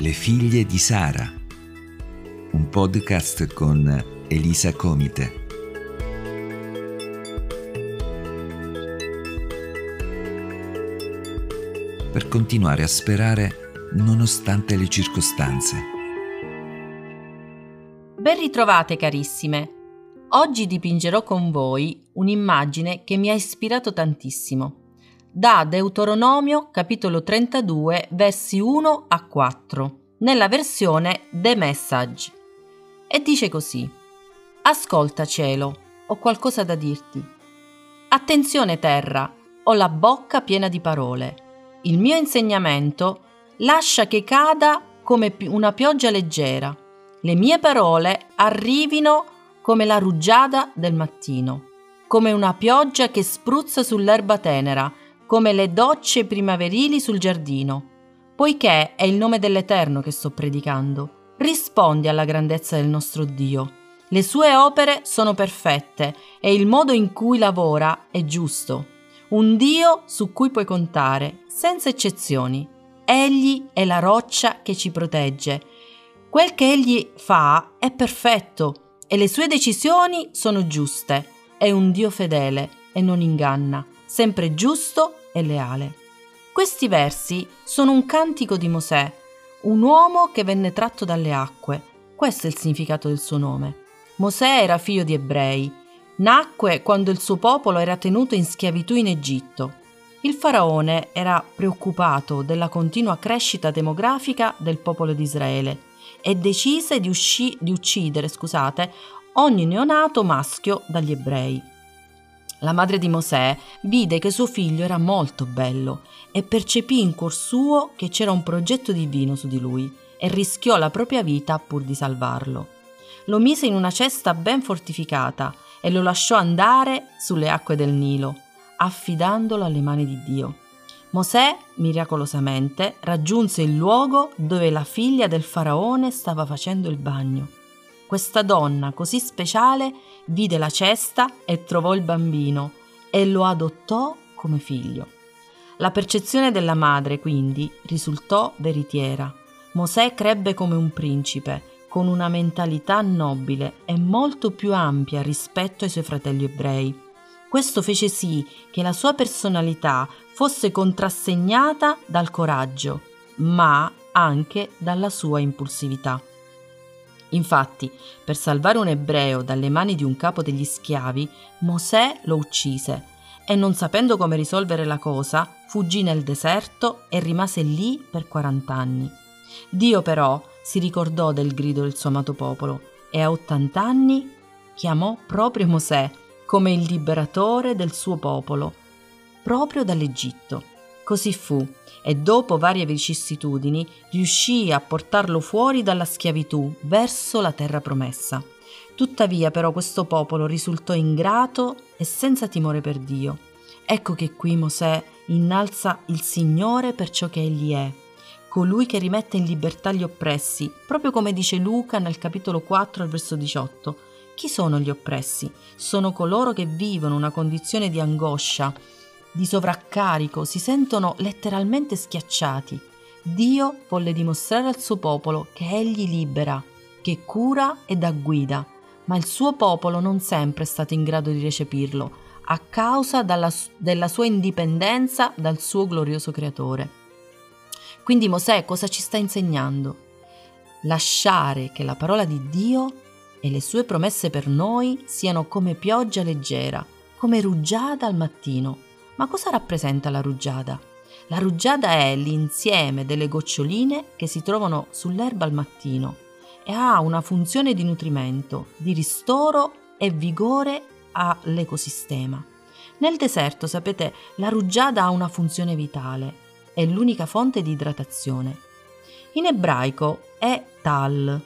Le figlie di Sara, un podcast con Elisa Comite. Per continuare a sperare nonostante le circostanze. Ben ritrovate carissime. Oggi dipingerò con voi un'immagine che mi ha ispirato tantissimo da Deuteronomio capitolo 32 versi 1 a 4 nella versione The Message e dice così Ascolta cielo, ho qualcosa da dirti. Attenzione terra, ho la bocca piena di parole. Il mio insegnamento lascia che cada come una pioggia leggera. Le mie parole arrivino come la rugiada del mattino, come una pioggia che spruzza sull'erba tenera come le docce primaverili sul giardino. Poiché è il nome dell'Eterno che sto predicando, rispondi alla grandezza del nostro Dio. Le sue opere sono perfette e il modo in cui lavora è giusto. Un Dio su cui puoi contare, senza eccezioni. Egli è la roccia che ci protegge. Quel che egli fa è perfetto e le sue decisioni sono giuste. È un Dio fedele e non inganna, sempre giusto e leale. Questi versi sono un cantico di Mosè, un uomo che venne tratto dalle acque. Questo è il significato del suo nome. Mosè era figlio di ebrei. Nacque quando il suo popolo era tenuto in schiavitù in Egitto. Il faraone era preoccupato della continua crescita demografica del popolo di Israele e decise di, usci- di uccidere scusate, ogni neonato maschio dagli ebrei. La madre di Mosè vide che suo figlio era molto bello e percepì in cuor suo che c'era un progetto divino su di lui e rischiò la propria vita pur di salvarlo. Lo mise in una cesta ben fortificata e lo lasciò andare sulle acque del Nilo, affidandolo alle mani di Dio. Mosè, miracolosamente, raggiunse il luogo dove la figlia del faraone stava facendo il bagno questa donna così speciale vide la cesta e trovò il bambino e lo adottò come figlio. La percezione della madre, quindi, risultò veritiera. Mosè crebbe come un principe, con una mentalità nobile e molto più ampia rispetto ai suoi fratelli ebrei. Questo fece sì che la sua personalità fosse contrassegnata dal coraggio, ma anche dalla sua impulsività. Infatti, per salvare un ebreo dalle mani di un capo degli schiavi, Mosè lo uccise e non sapendo come risolvere la cosa, fuggì nel deserto e rimase lì per 40 anni. Dio però si ricordò del grido del suo amato popolo e a 80 anni chiamò proprio Mosè come il liberatore del suo popolo, proprio dall'Egitto. Così fu, e dopo varie vicissitudini riuscì a portarlo fuori dalla schiavitù verso la terra promessa. Tuttavia però questo popolo risultò ingrato e senza timore per Dio. Ecco che qui Mosè innalza il Signore per ciò che egli è, colui che rimette in libertà gli oppressi, proprio come dice Luca nel capitolo 4 al verso 18. Chi sono gli oppressi? Sono coloro che vivono una condizione di angoscia, di sovraccarico, si sentono letteralmente schiacciati. Dio volle dimostrare al suo popolo che egli libera, che cura e dà guida, ma il suo popolo non sempre è stato in grado di recepirlo, a causa dalla, della sua indipendenza dal suo glorioso creatore. Quindi Mosè cosa ci sta insegnando? Lasciare che la parola di Dio e le sue promesse per noi siano come pioggia leggera, come rugiada al mattino, ma cosa rappresenta la rugiada? La rugiada è l'insieme delle goccioline che si trovano sull'erba al mattino e ha una funzione di nutrimento, di ristoro e vigore all'ecosistema. Nel deserto, sapete, la rugiada ha una funzione vitale, è l'unica fonte di idratazione. In ebraico è tal,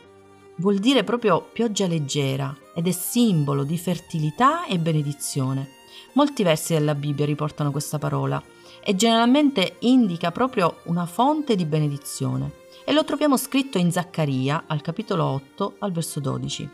vuol dire proprio pioggia leggera ed è simbolo di fertilità e benedizione. Molti versi della Bibbia riportano questa parola e generalmente indica proprio una fonte di benedizione e lo troviamo scritto in Zaccaria al capitolo 8 al verso 12.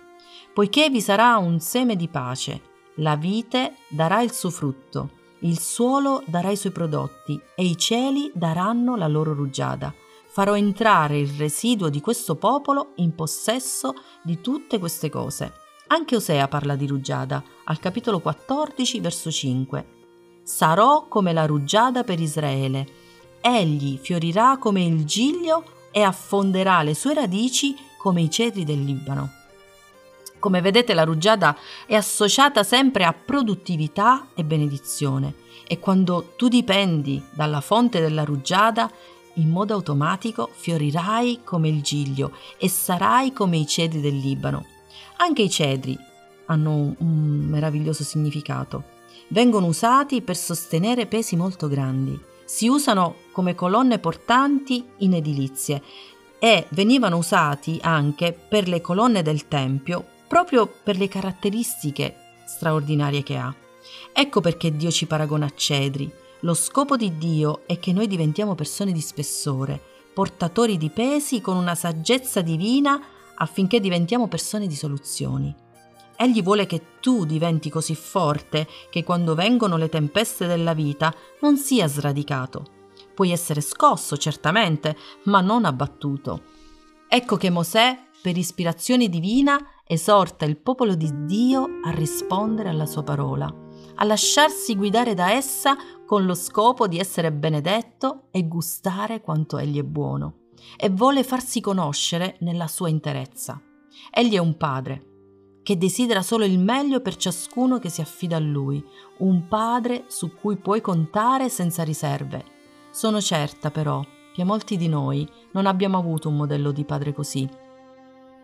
Poiché vi sarà un seme di pace, la vite darà il suo frutto, il suolo darà i suoi prodotti e i cieli daranno la loro rugiada. farò entrare il residuo di questo popolo in possesso di tutte queste cose. Anche Osea parla di rugiada, al capitolo 14, verso 5. Sarò come la rugiada per Israele. Egli fiorirà come il giglio e affonderà le sue radici come i cedri del Libano. Come vedete la rugiada è associata sempre a produttività e benedizione e quando tu dipendi dalla fonte della rugiada, in modo automatico fiorirai come il giglio e sarai come i cedri del Libano. Anche i cedri hanno un meraviglioso significato. Vengono usati per sostenere pesi molto grandi. Si usano come colonne portanti in edilizie e venivano usati anche per le colonne del Tempio proprio per le caratteristiche straordinarie che ha. Ecco perché Dio ci paragona a cedri. Lo scopo di Dio è che noi diventiamo persone di spessore, portatori di pesi con una saggezza divina affinché diventiamo persone di soluzioni. Egli vuole che tu diventi così forte che quando vengono le tempeste della vita non sia sradicato. Puoi essere scosso, certamente, ma non abbattuto. Ecco che Mosè, per ispirazione divina, esorta il popolo di Dio a rispondere alla sua parola, a lasciarsi guidare da essa con lo scopo di essere benedetto e gustare quanto egli è buono, e vuole farsi conoscere nella sua interezza. Egli è un padre che desidera solo il meglio per ciascuno che si affida a lui, un padre su cui puoi contare senza riserve. Sono certa però che molti di noi non abbiamo avuto un modello di padre così.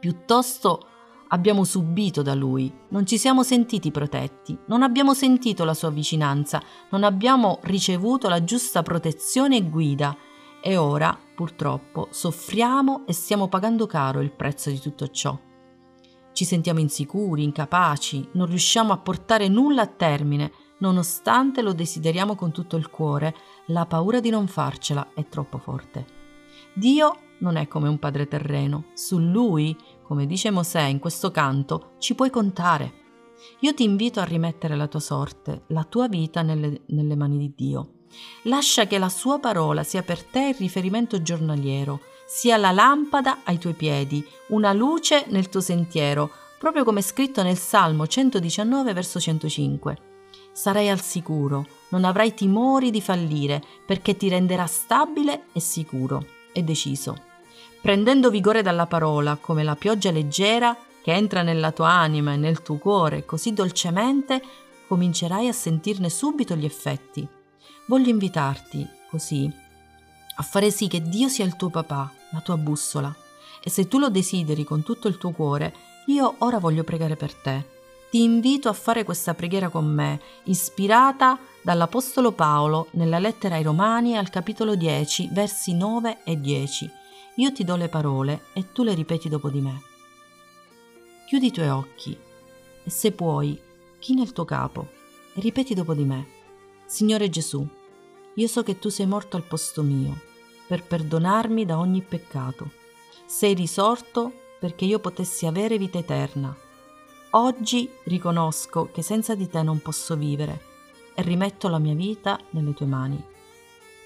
Piuttosto abbiamo subito da lui, non ci siamo sentiti protetti, non abbiamo sentito la sua vicinanza, non abbiamo ricevuto la giusta protezione e guida e ora, purtroppo, soffriamo e stiamo pagando caro il prezzo di tutto ciò. Ci sentiamo insicuri, incapaci, non riusciamo a portare nulla a termine, nonostante lo desideriamo con tutto il cuore, la paura di non farcela è troppo forte. Dio non è come un padre terreno, su lui come dice Mosè in questo canto, ci puoi contare. Io ti invito a rimettere la tua sorte, la tua vita nelle, nelle mani di Dio. Lascia che la sua parola sia per te il riferimento giornaliero, sia la lampada ai tuoi piedi, una luce nel tuo sentiero, proprio come scritto nel Salmo 119 verso 105. Sarai al sicuro, non avrai timori di fallire, perché ti renderà stabile e sicuro e deciso prendendo vigore dalla parola come la pioggia leggera che entra nella tua anima e nel tuo cuore così dolcemente, comincerai a sentirne subito gli effetti. Voglio invitarti, così, a fare sì che Dio sia il tuo papà, la tua bussola. E se tu lo desideri con tutto il tuo cuore, io ora voglio pregare per te. Ti invito a fare questa preghiera con me, ispirata dall'Apostolo Paolo nella lettera ai Romani al capitolo 10, versi 9 e 10 io ti do le parole e tu le ripeti dopo di me. Chiudi i tuoi occhi e se puoi, china il tuo capo e ripeti dopo di me. Signore Gesù, io so che tu sei morto al posto mio per perdonarmi da ogni peccato. Sei risorto perché io potessi avere vita eterna. Oggi riconosco che senza di te non posso vivere e rimetto la mia vita nelle tue mani.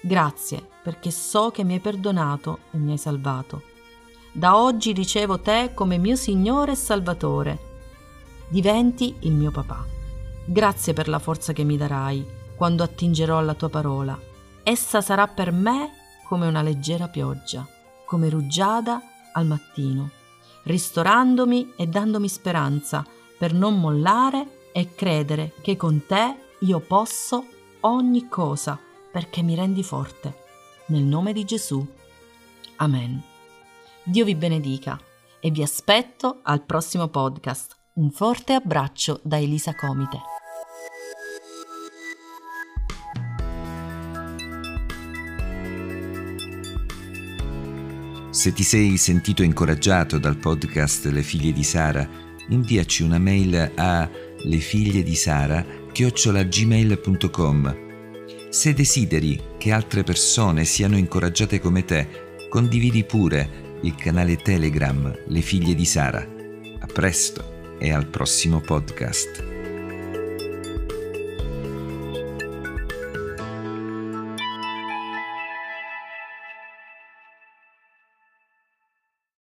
Grazie perché so che mi hai perdonato e mi hai salvato. Da oggi ricevo te come mio Signore e Salvatore. Diventi il mio papà. Grazie per la forza che mi darai quando attingerò alla tua parola. Essa sarà per me come una leggera pioggia, come rugiada al mattino, ristorandomi e dandomi speranza per non mollare e credere che con te io posso ogni cosa perché mi rendi forte. Nel nome di Gesù. Amen. Dio vi benedica e vi aspetto al prossimo podcast. Un forte abbraccio da Elisa Comite. Se ti sei sentito incoraggiato dal podcast Le figlie di Sara, inviaci una mail a lefigliedisara@gmail.com se desideri che altre persone siano incoraggiate come te, condividi pure il canale Telegram Le figlie di Sara. A presto e al prossimo podcast.